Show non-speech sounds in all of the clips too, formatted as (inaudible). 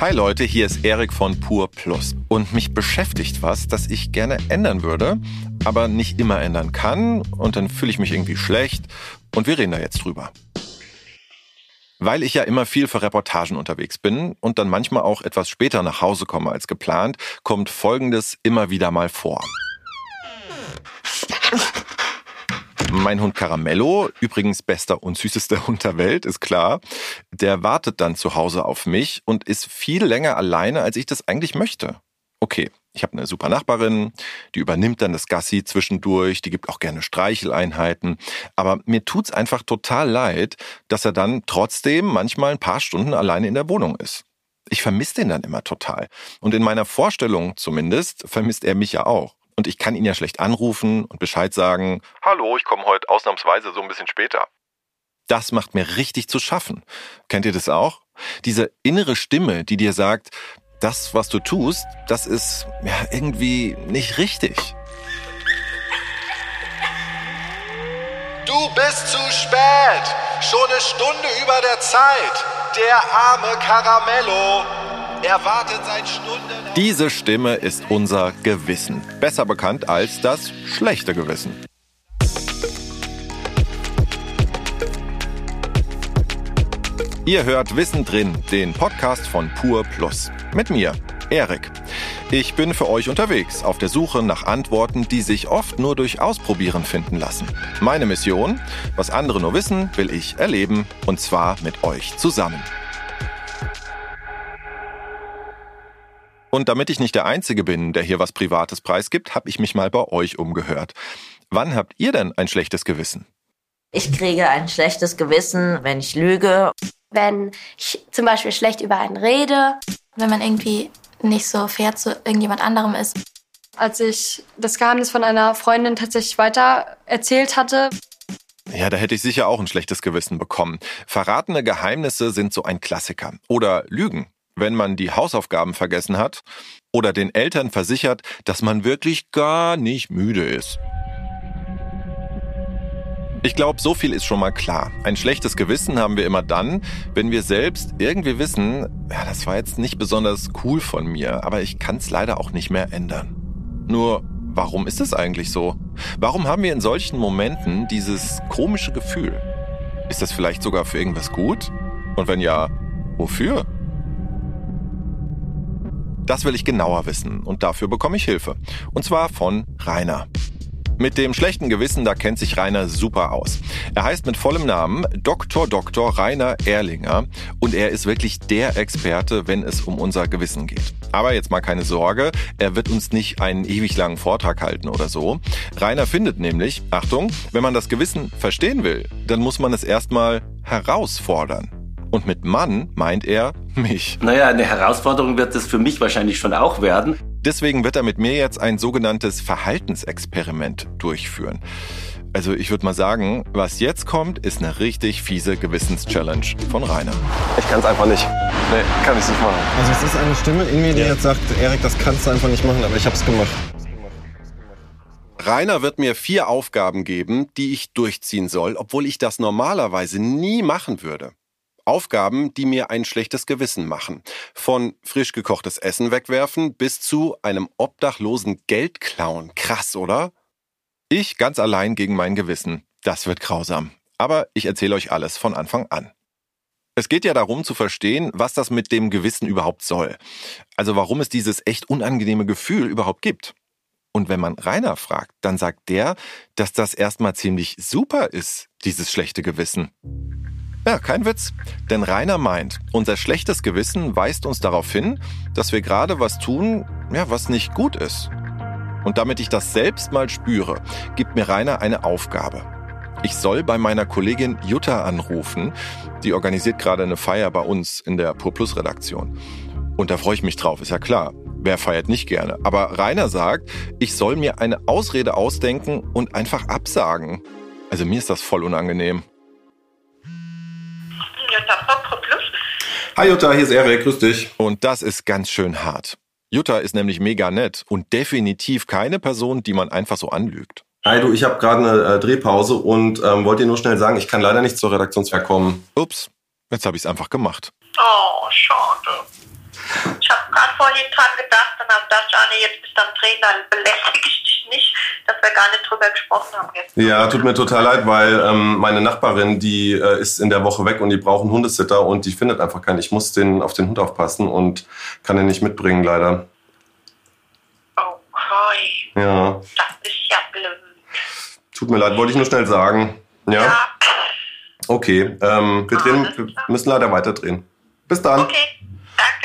Hi Leute, hier ist Erik von Pur Plus. Und mich beschäftigt was, das ich gerne ändern würde, aber nicht immer ändern kann. Und dann fühle ich mich irgendwie schlecht. Und wir reden da jetzt drüber. Weil ich ja immer viel für Reportagen unterwegs bin und dann manchmal auch etwas später nach Hause komme als geplant, kommt Folgendes immer wieder mal vor. Mein Hund Caramello, übrigens bester und süßester (laughs) Hund der Welt, ist klar, der wartet dann zu Hause auf mich und ist viel länger alleine, als ich das eigentlich möchte. Okay, ich habe eine super Nachbarin, die übernimmt dann das Gassi zwischendurch, die gibt auch gerne Streicheleinheiten, aber mir tut's einfach total leid, dass er dann trotzdem manchmal ein paar Stunden alleine in der Wohnung ist. Ich vermisse den dann immer total. Und in meiner Vorstellung zumindest vermisst er mich ja auch. Und ich kann ihn ja schlecht anrufen und Bescheid sagen, hallo, ich komme heute ausnahmsweise so ein bisschen später. Das macht mir richtig zu schaffen. Kennt ihr das auch? Diese innere Stimme, die dir sagt, das, was du tust, das ist ja, irgendwie nicht richtig. Du bist zu spät. Schon eine Stunde über der Zeit. Der arme Caramello. Er wartet seit Stunden. Diese Stimme ist unser Gewissen, besser bekannt als das schlechte Gewissen. Ihr hört Wissen drin, den Podcast von Pur Plus. Mit mir, Erik. Ich bin für euch unterwegs auf der Suche nach Antworten, die sich oft nur durch Ausprobieren finden lassen. Meine Mission, was andere nur wissen, will ich erleben und zwar mit euch zusammen. Und damit ich nicht der Einzige bin, der hier was Privates preisgibt, habe ich mich mal bei euch umgehört. Wann habt ihr denn ein schlechtes Gewissen? Ich kriege ein schlechtes Gewissen, wenn ich lüge. Wenn ich zum Beispiel schlecht über einen rede. Wenn man irgendwie nicht so fair zu irgendjemand anderem ist. Als ich das Geheimnis von einer Freundin tatsächlich weiter erzählt hatte. Ja, da hätte ich sicher auch ein schlechtes Gewissen bekommen. Verratene Geheimnisse sind so ein Klassiker. Oder Lügen wenn man die Hausaufgaben vergessen hat oder den Eltern versichert, dass man wirklich gar nicht müde ist. Ich glaube, so viel ist schon mal klar. Ein schlechtes Gewissen haben wir immer dann, wenn wir selbst irgendwie wissen, ja, das war jetzt nicht besonders cool von mir, aber ich kann es leider auch nicht mehr ändern. Nur, warum ist es eigentlich so? Warum haben wir in solchen Momenten dieses komische Gefühl? Ist das vielleicht sogar für irgendwas gut? Und wenn ja, wofür? Das will ich genauer wissen und dafür bekomme ich Hilfe. Und zwar von Rainer. Mit dem schlechten Gewissen, da kennt sich Rainer super aus. Er heißt mit vollem Namen Dr. Dr. Rainer Erlinger und er ist wirklich der Experte, wenn es um unser Gewissen geht. Aber jetzt mal keine Sorge, er wird uns nicht einen ewig langen Vortrag halten oder so. Rainer findet nämlich, Achtung, wenn man das Gewissen verstehen will, dann muss man es erstmal herausfordern. Und mit Mann meint er mich. Naja, eine Herausforderung wird es für mich wahrscheinlich schon auch werden. Deswegen wird er mit mir jetzt ein sogenanntes Verhaltensexperiment durchführen. Also ich würde mal sagen, was jetzt kommt, ist eine richtig fiese Gewissenschallenge von Rainer. Ich kann es einfach nicht. Nee, kann ich nicht machen. Also es ist eine Stimme in mir, die ja. jetzt sagt, Erik, das kannst du einfach nicht machen, aber ich habe es gemacht. Rainer wird mir vier Aufgaben geben, die ich durchziehen soll, obwohl ich das normalerweise nie machen würde. Aufgaben, die mir ein schlechtes Gewissen machen. Von frisch gekochtes Essen wegwerfen bis zu einem obdachlosen Geld klauen. Krass, oder? Ich ganz allein gegen mein Gewissen. Das wird grausam. Aber ich erzähle euch alles von Anfang an. Es geht ja darum zu verstehen, was das mit dem Gewissen überhaupt soll. Also warum es dieses echt unangenehme Gefühl überhaupt gibt. Und wenn man Rainer fragt, dann sagt der, dass das erstmal ziemlich super ist, dieses schlechte Gewissen. Ja, kein Witz. Denn Rainer meint, unser schlechtes Gewissen weist uns darauf hin, dass wir gerade was tun, ja, was nicht gut ist. Und damit ich das selbst mal spüre, gibt mir Rainer eine Aufgabe. Ich soll bei meiner Kollegin Jutta anrufen. Die organisiert gerade eine Feier bei uns in der Pur Plus Redaktion. Und da freue ich mich drauf, ist ja klar. Wer feiert nicht gerne? Aber Rainer sagt, ich soll mir eine Ausrede ausdenken und einfach absagen. Also mir ist das voll unangenehm. Hi Jutta, hier ist Erik, grüß dich. Und das ist ganz schön hart. Jutta ist nämlich mega nett und definitiv keine Person, die man einfach so anlügt. Hi du, ich habe gerade eine äh, Drehpause und ähm, wollte dir nur schnell sagen, ich kann leider nicht zur Redaktionsfair kommen. Ups, jetzt habe ich es einfach gemacht. Oh, schade. Vorhin dran gedacht und habe gedacht, ah nee, jetzt bist du am Drehen, dann belästige ich dich nicht, dass wir gar nicht drüber gesprochen haben jetzt. Ja, tut mir total leid, weil ähm, meine Nachbarin, die äh, ist in der Woche weg und die braucht einen Hundesitter und die findet einfach keinen. Ich muss den, auf den Hund aufpassen und kann den nicht mitbringen, leider. Okay. Ja, Das ist ja blöd. tut mir leid, wollte ich nur schnell sagen. Ja? Okay, ähm, wir, drehen, wir müssen leider weiterdrehen. Bis dann. Okay,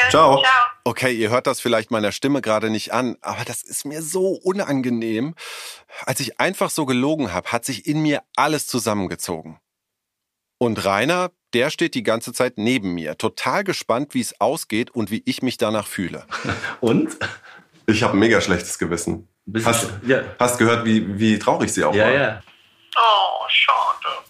danke. Ciao. Ciao. Okay, ihr hört das vielleicht meiner Stimme gerade nicht an, aber das ist mir so unangenehm. Als ich einfach so gelogen habe, hat sich in mir alles zusammengezogen. Und Rainer, der steht die ganze Zeit neben mir, total gespannt, wie es ausgeht und wie ich mich danach fühle. (laughs) Und? Ich habe ein mega schlechtes Gewissen. Hast, du- ja. hast gehört, wie, wie traurig sie auch Ja, war? ja. Oh, schade.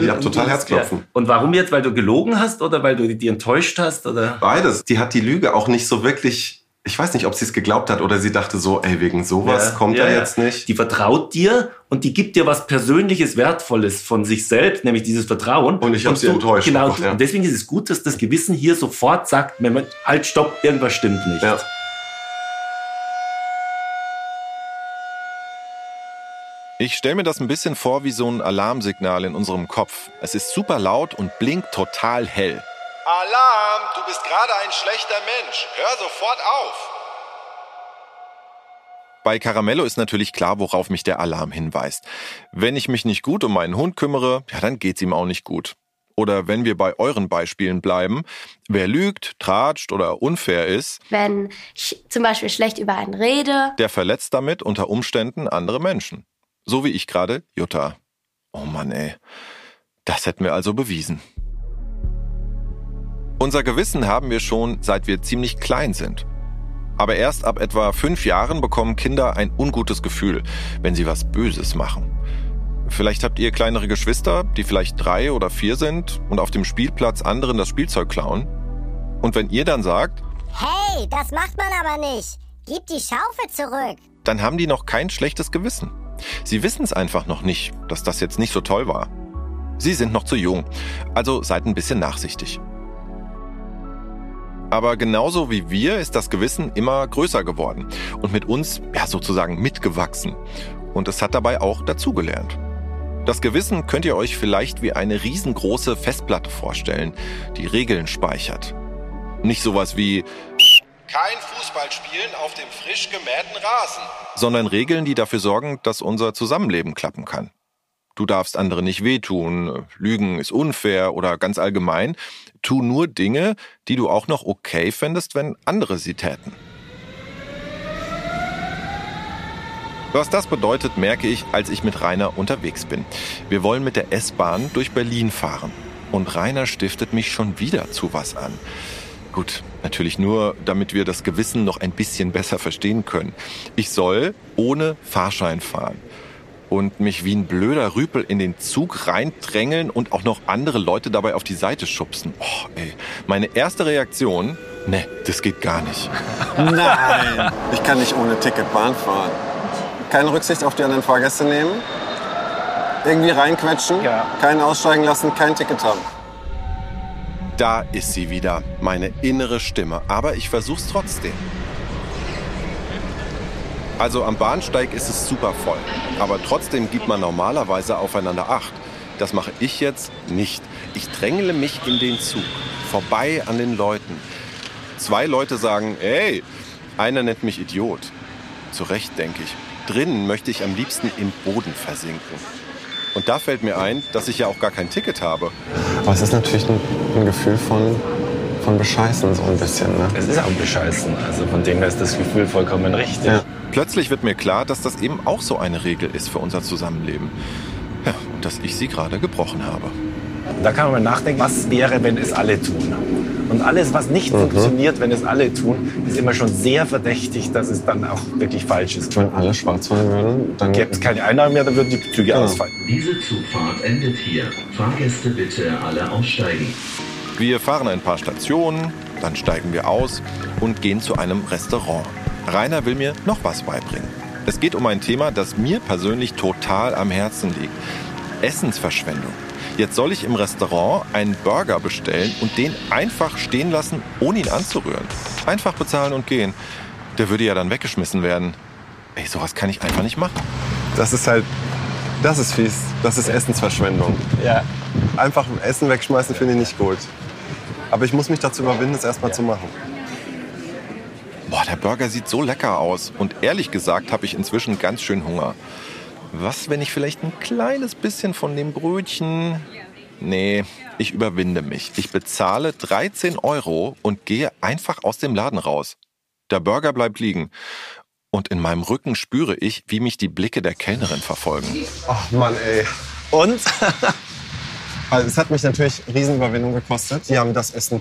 Die hat total Herzklopfen. Ja. Und warum jetzt? Weil du gelogen hast oder weil du die enttäuscht hast? Oder? Beides. Die hat die Lüge auch nicht so wirklich. Ich weiß nicht, ob sie es geglaubt hat oder sie dachte so, ey, wegen sowas Ja, kommt ja, er jetzt nicht. Die vertraut dir und die gibt dir was Persönliches, Wertvolles von sich selbst, nämlich dieses Vertrauen. Und ich hab sie enttäuscht Genau. einfach, ja. Und deswegen ist es gut, dass das Gewissen hier sofort sagt, wenn man, halt, stopp, irgendwas stimmt nicht. Ja. Ich stelle mir das ein bisschen vor wie so ein Alarmsignal in unserem Kopf. Es ist super laut und blinkt total hell. Alarm, du bist gerade ein schlechter Mensch. Hör sofort auf. Bei Caramello ist natürlich klar, worauf mich der Alarm hinweist. Wenn ich mich nicht gut um meinen Hund kümmere, ja, dann geht's ihm auch nicht gut. Oder wenn wir bei euren Beispielen bleiben, wer lügt, tratscht oder unfair ist, Wenn ich zum Beispiel schlecht über einen rede, der verletzt damit unter Umständen andere Menschen. So wie ich gerade Jutta. Oh Mann, ey. Das hätten wir also bewiesen. Unser Gewissen haben wir schon, seit wir ziemlich klein sind. Aber erst ab etwa fünf Jahren bekommen Kinder ein ungutes Gefühl, wenn sie was Böses machen. Vielleicht habt ihr kleinere Geschwister, die vielleicht drei oder vier sind und auf dem Spielplatz anderen das Spielzeug klauen. Und wenn ihr dann sagt, Hey, das macht man aber nicht. Gib die Schaufel zurück. dann haben die noch kein schlechtes Gewissen. Sie wissen es einfach noch nicht, dass das jetzt nicht so toll war. Sie sind noch zu jung, also seid ein bisschen nachsichtig. Aber genauso wie wir ist das Gewissen immer größer geworden und mit uns ja sozusagen mitgewachsen. Und es hat dabei auch dazugelernt. Das Gewissen könnt ihr euch vielleicht wie eine riesengroße Festplatte vorstellen, die Regeln speichert. Nicht sowas wie Kein Fußballspielen auf dem frisch gemähten Rasen. sondern Regeln, die dafür sorgen, dass unser Zusammenleben klappen kann. Du darfst andere nicht wehtun, Lügen ist unfair oder ganz allgemein, tu nur Dinge, die du auch noch okay fändest, wenn andere sie täten. Was das bedeutet, merke ich, als ich mit Rainer unterwegs bin. Wir wollen mit der S-Bahn durch Berlin fahren. Und Rainer stiftet mich schon wieder zu was an. Gut, natürlich nur, damit wir das Gewissen noch ein bisschen besser verstehen können. Ich soll ohne Fahrschein fahren und mich wie ein blöder Rüpel in den Zug reindrängeln und auch noch andere Leute dabei auf die Seite schubsen. Oh, ey. Meine erste Reaktion, ne, das geht gar nicht. (laughs) Nein, ich kann nicht ohne Ticket Bahn fahren. Keine Rücksicht auf die anderen Fahrgäste nehmen. Irgendwie reinquetschen, keinen aussteigen lassen, kein Ticket haben. Da ist sie wieder, meine innere Stimme. Aber ich versuch's trotzdem. Also am Bahnsteig ist es super voll. Aber trotzdem gibt man normalerweise aufeinander Acht. Das mache ich jetzt nicht. Ich drängele mich in den Zug, vorbei an den Leuten. Zwei Leute sagen, ey, einer nennt mich Idiot. Zu Recht, denke ich. Drinnen möchte ich am liebsten im Boden versinken. Und da fällt mir ein, dass ich ja auch gar kein Ticket habe. Aber es ist natürlich ein, ein Gefühl von, von Bescheißen so ein bisschen. Ne? Es ist auch bescheißen. Also von dem her ist das Gefühl vollkommen richtig. Plötzlich wird mir klar, dass das eben auch so eine Regel ist für unser Zusammenleben. Ja, und dass ich sie gerade gebrochen habe. Da kann man mal nachdenken, was wäre, wenn es alle tun. Und alles, was nicht funktioniert, wenn es alle tun, ist immer schon sehr verdächtig, dass es dann auch wirklich falsch ist. Wenn alle schwarz fahren würden, dann gäbe es keine Einnahmen mehr, dann würden die Züge Genau. ausfallen. Diese Zugfahrt endet hier. Fahrgäste bitte alle aussteigen. Wir fahren ein paar Stationen, dann steigen wir aus und gehen zu einem Restaurant. Rainer will mir noch was beibringen. Es geht um ein Thema, das mir persönlich total am Herzen liegt. Essensverschwendung. Jetzt soll ich im Restaurant einen Burger bestellen und den einfach stehen lassen, ohne ihn anzurühren. Einfach bezahlen und gehen. Der würde ja dann weggeschmissen werden. Ey, sowas kann ich einfach nicht machen. Das ist halt, das ist fies. Das ist Essensverschwendung. Ja. Einfach Essen wegschmeißen finde ich nicht gut. Aber ich muss mich dazu überwinden, es erstmal zu machen. Boah, der Burger sieht so lecker aus. Und ehrlich gesagt habe ich inzwischen ganz schön Hunger. Was, wenn ich vielleicht ein kleines bisschen von dem Brötchen... Nee, ich überwinde mich. Ich bezahle 13 Euro und gehe einfach aus dem Laden raus. Der Burger bleibt liegen. Und in meinem Rücken spüre ich, wie mich die Blicke der Kellnerin verfolgen. Ach Mann, ey. Und? (laughs) also, es hat mich natürlich Riesenüberwindung gekostet. Die haben das Essen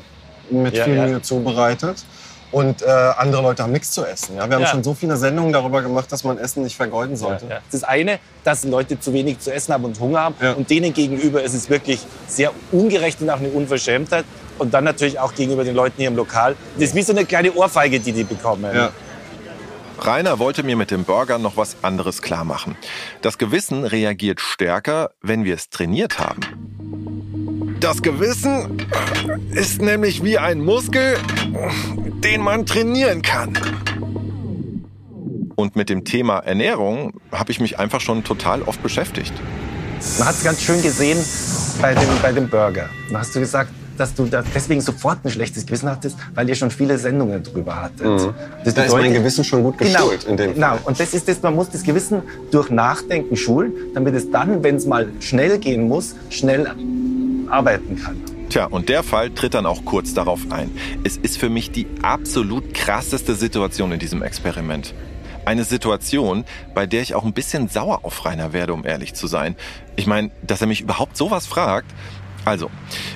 mit Ja, viel ja. Mühe zubereitet. Und äh, andere Leute haben nichts zu essen. Ja? Wir haben Ja. schon so viele Sendungen darüber gemacht, dass man Essen nicht vergeuden sollte. Ja. Das eine, dass Leute zu wenig zu essen haben und Hunger haben. Und denen gegenüber ist es wirklich sehr ungerecht und auch eine Unverschämtheit. Und dann natürlich auch gegenüber den Leuten hier im Lokal. Das ist wie so eine kleine Ohrfeige, die die bekommen. Ja. Rainer wollte mir mit dem Burger noch was anderes klar machen. Das Gewissen reagiert stärker, wenn wir es trainiert haben. Das Gewissen ist nämlich wie ein Muskel, den man trainieren kann. Und mit dem Thema Ernährung habe ich mich einfach schon total oft beschäftigt. Man hat es ganz schön gesehen bei dem, bei dem Burger. Da hast du gesagt, dass du da deswegen sofort ein schlechtes Gewissen hattest, weil ihr schon viele Sendungen drüber hattet. Mhm. Da ist mein Gewissen schon gut geschult Genau, in dem genau. Und das ist das, man muss das Gewissen durch Nachdenken schulen, damit es dann, wenn es mal schnell gehen muss, schnell arbeiten kann. Tja, und der Fall tritt dann auch kurz darauf ein. Es ist für mich die absolut krasseste Situation in diesem Experiment. Eine Situation, bei der ich auch ein bisschen sauer auf Rainer werde, um ehrlich zu sein. Ich meine, dass er mich überhaupt sowas fragt. Also,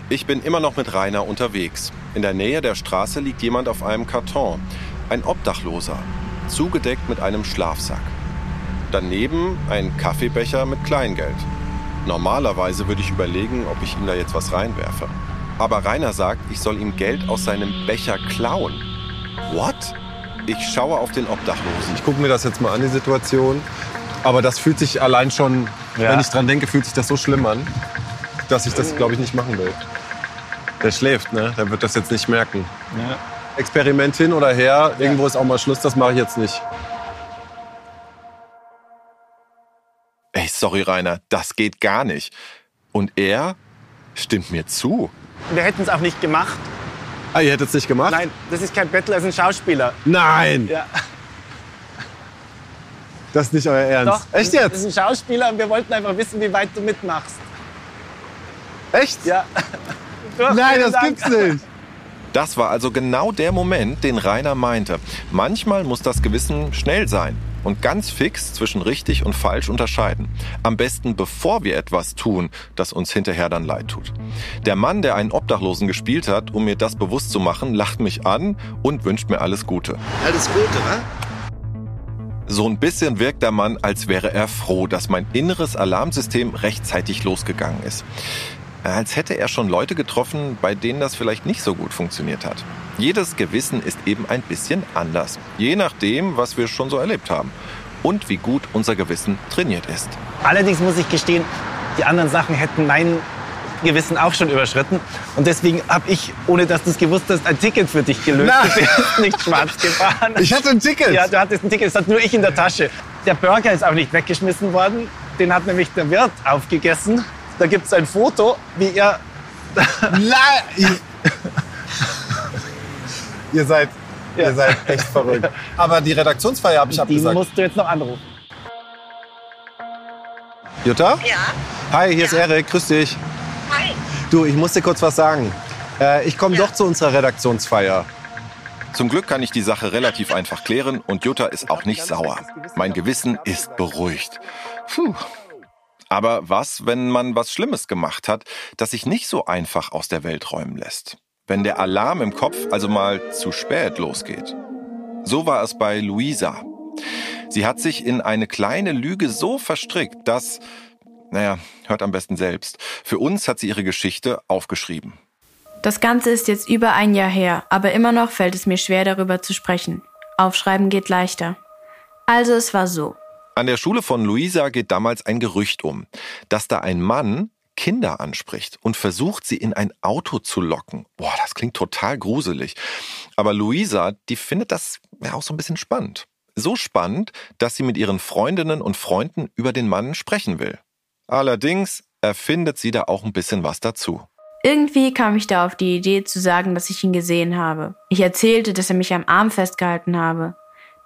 ich bin immer noch mit Rainer unterwegs. In der Nähe der Straße liegt jemand auf einem Karton. Ein Obdachloser, zugedeckt mit einem Schlafsack. Daneben ein Kaffeebecher mit Kleingeld. Normalerweise würde ich überlegen, ob ich ihm da jetzt was reinwerfe. Aber Rainer sagt, ich soll ihm Geld aus seinem Becher klauen. What? Ich schaue auf den Obdachlosen. Ich gucke mir das jetzt mal an, die Situation. Aber das fühlt sich allein schon, Ja. wenn ich dran denke, fühlt sich das so schlimm an, dass ich das, glaube ich, nicht machen will. Der schläft, ne? Der wird das jetzt nicht merken. Experiment hin oder her, irgendwo ist auch mal Schluss, das mache ich jetzt nicht. Sorry Rainer, das geht gar nicht. Und er stimmt mir zu. Wir hätten es auch nicht gemacht. Ah, ihr hättet es nicht gemacht? Nein, das ist kein Bettler, das ist ein Schauspieler. Nein! Ja. Das ist nicht euer Ernst. Doch, Echt Das jetzt? ist ein Schauspieler und wir wollten einfach wissen, wie weit du mitmachst. Echt? Ja. Nein, das Dank. gibt's nicht. Das war also genau der Moment, den Rainer meinte. Manchmal muss das Gewissen schnell sein und ganz fix zwischen richtig und falsch unterscheiden. Am besten bevor wir etwas tun, das uns hinterher dann leid tut. Der Mann, der einen Obdachlosen gespielt hat, um mir das bewusst zu machen, lacht mich an und wünscht mir alles Gute. Alles Gute, wa? So ein bisschen wirkt der Mann, als wäre er froh, dass mein inneres Alarmsystem rechtzeitig losgegangen ist. Als hätte er schon Leute getroffen, bei denen das vielleicht nicht so gut funktioniert hat. Jedes Gewissen ist eben ein bisschen anders, je nachdem, was wir schon so erlebt haben und wie gut unser Gewissen trainiert ist. Allerdings muss ich gestehen, die anderen Sachen hätten mein Gewissen auch schon überschritten. Und deswegen habe ich, ohne dass du es gewusst hast, ein Ticket für dich gelöst. Nein. Du bist nicht schwarz gefahren. Ich hatte ein Ticket. Ja, du hattest ein Ticket, das hat nur ich in der Tasche. Der Burger ist auch nicht weggeschmissen worden. Den hat nämlich der Wirt aufgegessen. Da gibt es ein Foto, wie er... Nein! (laughs) Ihr seid, ihr seid echt verrückt. Aber die Redaktionsfeier habe ich Die abgesagt. musst du jetzt noch anrufen. Jutta? Ja. Hi, hier ist Erik. Grüß dich. Hi. Du, ich muss dir kurz was sagen. Äh, ich komme doch zu unserer Redaktionsfeier. Zum Glück kann ich die Sache relativ einfach klären und Jutta ist auch nicht sauer. Mein Gewissen ist beruhigt. Puh. Aber was, wenn man was Schlimmes gemacht hat, das sich nicht so einfach aus der Welt räumen lässt? Wenn der Alarm im Kopf also mal zu spät losgeht. So war es bei Luisa. Sie hat sich in eine kleine Lüge so verstrickt, dass, naja, hört am besten selbst. Für uns hat sie ihre Geschichte aufgeschrieben. Das Ganze ist jetzt über ein Jahr her, aber immer noch fällt es mir schwer, darüber zu sprechen. Aufschreiben geht leichter. Also es war so. An der Schule von Luisa geht damals ein Gerücht um, dass da ein Mann Kinder anspricht und versucht, sie in ein Auto zu locken. Boah, das klingt total gruselig. Aber Luisa, die findet das ja auch so ein bisschen spannend. So spannend, dass sie mit ihren Freundinnen und Freunden über den Mann sprechen will. Allerdings erfindet sie da auch ein bisschen was dazu. Irgendwie kam ich da auf die Idee zu sagen, dass ich ihn gesehen habe. Ich erzählte, dass er mich am Arm festgehalten habe.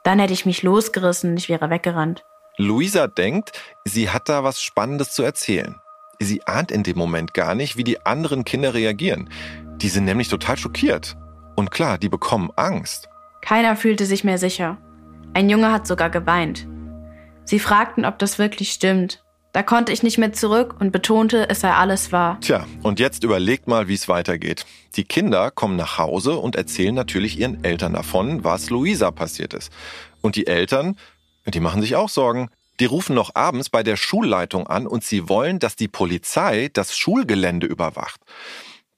Dann hätte ich mich losgerissen und ich wäre weggerannt. Luisa denkt, sie hat da was Spannendes zu erzählen. Sie ahnt in dem Moment gar nicht, wie die anderen Kinder reagieren. Die sind nämlich total schockiert. Und klar, die bekommen Angst. Keiner fühlte sich mehr sicher. Ein Junge hat sogar geweint. Sie fragten, ob das wirklich stimmt. Da konnte ich nicht mehr zurück und betonte, es sei alles wahr. Tja, und jetzt überlegt mal, wie es weitergeht. Die Kinder kommen nach Hause und erzählen natürlich ihren Eltern davon, was Luisa passiert ist. Und die Eltern, die machen sich auch Sorgen. Die rufen noch abends bei der Schulleitung an und sie wollen, dass die Polizei das Schulgelände überwacht.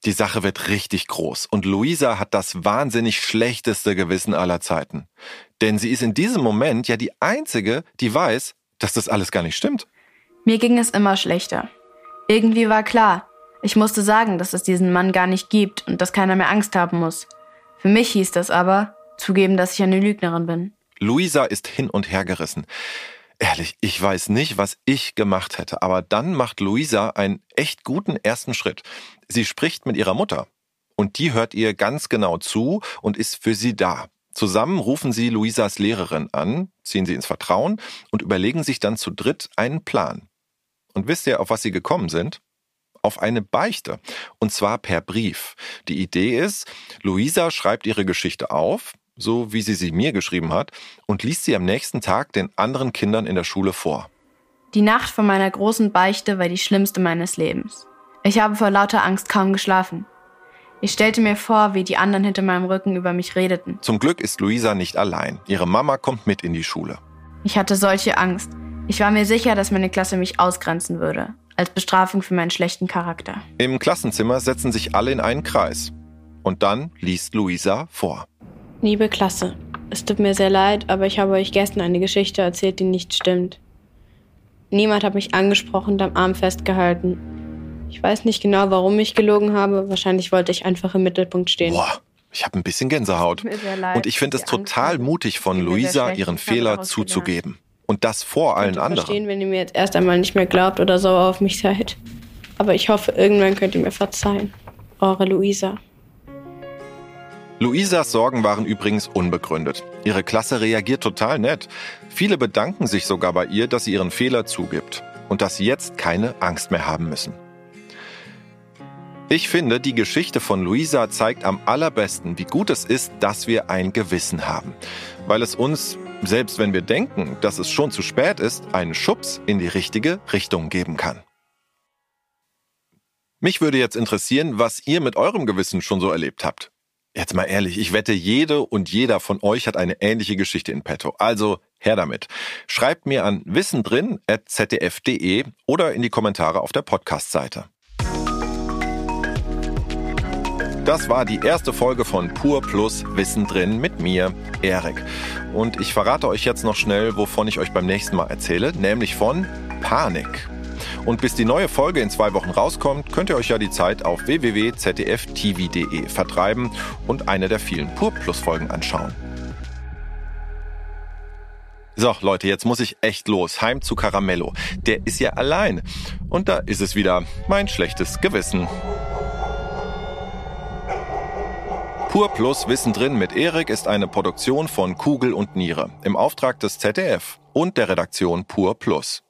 Die Sache wird richtig groß und Luisa hat das wahnsinnig schlechteste Gewissen aller Zeiten. Denn sie ist in diesem Moment ja die Einzige, die weiß, dass das alles gar nicht stimmt. Mir ging es immer schlechter. Irgendwie war klar, ich musste sagen, dass es diesen Mann gar nicht gibt und dass keiner mehr Angst haben muss. Für mich hieß das aber, zugeben, dass ich eine Lügnerin bin. Luisa ist hin und her gerissen. Ehrlich, ich weiß nicht, was ich gemacht hätte, aber dann macht Luisa einen echt guten ersten Schritt. Sie spricht mit ihrer Mutter und die hört ihr ganz genau zu und ist für sie da. Zusammen rufen sie Luisas Lehrerin an, ziehen sie ins Vertrauen und überlegen sich dann zu dritt einen Plan. Und wisst ihr, auf was sie gekommen sind? Auf eine Beichte. Und zwar per Brief. Die Idee ist, Luisa schreibt ihre Geschichte auf, so wie sie sie mir geschrieben hat, und liest sie am nächsten Tag den anderen Kindern in der Schule vor. Die Nacht vor meiner großen Beichte war die schlimmste meines Lebens. Ich habe vor lauter Angst kaum geschlafen. Ich stellte mir vor, wie die anderen hinter meinem Rücken über mich redeten. Zum Glück ist Luisa nicht allein. Ihre Mama kommt mit in die Schule. Ich hatte solche Angst. Ich war mir sicher, dass meine Klasse mich ausgrenzen würde, als Bestrafung für meinen schlechten Charakter. Im Klassenzimmer setzen sich alle in einen Kreis. Und dann liest Luisa vor. Liebe Klasse, es tut mir sehr leid, aber ich habe euch gestern eine Geschichte erzählt, die nicht stimmt. Niemand hat mich angesprochen und am Arm festgehalten. Ich weiß nicht genau, warum ich gelogen habe. Wahrscheinlich wollte ich einfach im Mittelpunkt stehen. Boah, ich habe ein bisschen Gänsehaut. Und ich finde es total mutig von Luisa, ihren Fehler zuzugeben. Und das vor allen ich anderen. verstehen, wenn ihr mir jetzt erst einmal nicht mehr glaubt oder sauer auf mich seid. Aber ich hoffe, irgendwann könnt ihr mir verzeihen. Eure Luisa. Luisas Sorgen waren übrigens unbegründet. Ihre Klasse reagiert total nett. Viele bedanken sich sogar bei ihr, dass sie ihren Fehler zugibt und dass sie jetzt keine Angst mehr haben müssen. Ich finde, die Geschichte von Luisa zeigt am allerbesten, wie gut es ist, dass wir ein Gewissen haben, weil es uns, selbst wenn wir denken, dass es schon zu spät ist, einen Schubs in die richtige Richtung geben kann. Mich würde jetzt interessieren, was ihr mit eurem Gewissen schon so erlebt habt. Jetzt mal ehrlich, ich wette, jede und jeder von euch hat eine ähnliche Geschichte in petto. Also her damit. Schreibt mir an wissendrin.zdf.de oder in die Kommentare auf der Podcast-Seite. Das war die erste Folge von Pur Plus Wissen drin mit mir, Erik. Und ich verrate euch jetzt noch schnell, wovon ich euch beim nächsten Mal erzähle, nämlich von Panik. Und bis die neue Folge in zwei Wochen rauskommt, könnt ihr euch ja die Zeit auf www.zdftv.de vertreiben und eine der vielen Pur Plus Folgen anschauen. So, Leute, jetzt muss ich echt los. Heim zu Caramello. Der ist ja allein. Und da ist es wieder mein schlechtes Gewissen. Pur Plus Wissen drin mit Erik ist eine Produktion von Kugel und Niere im Auftrag des ZDF und der Redaktion Pur Plus.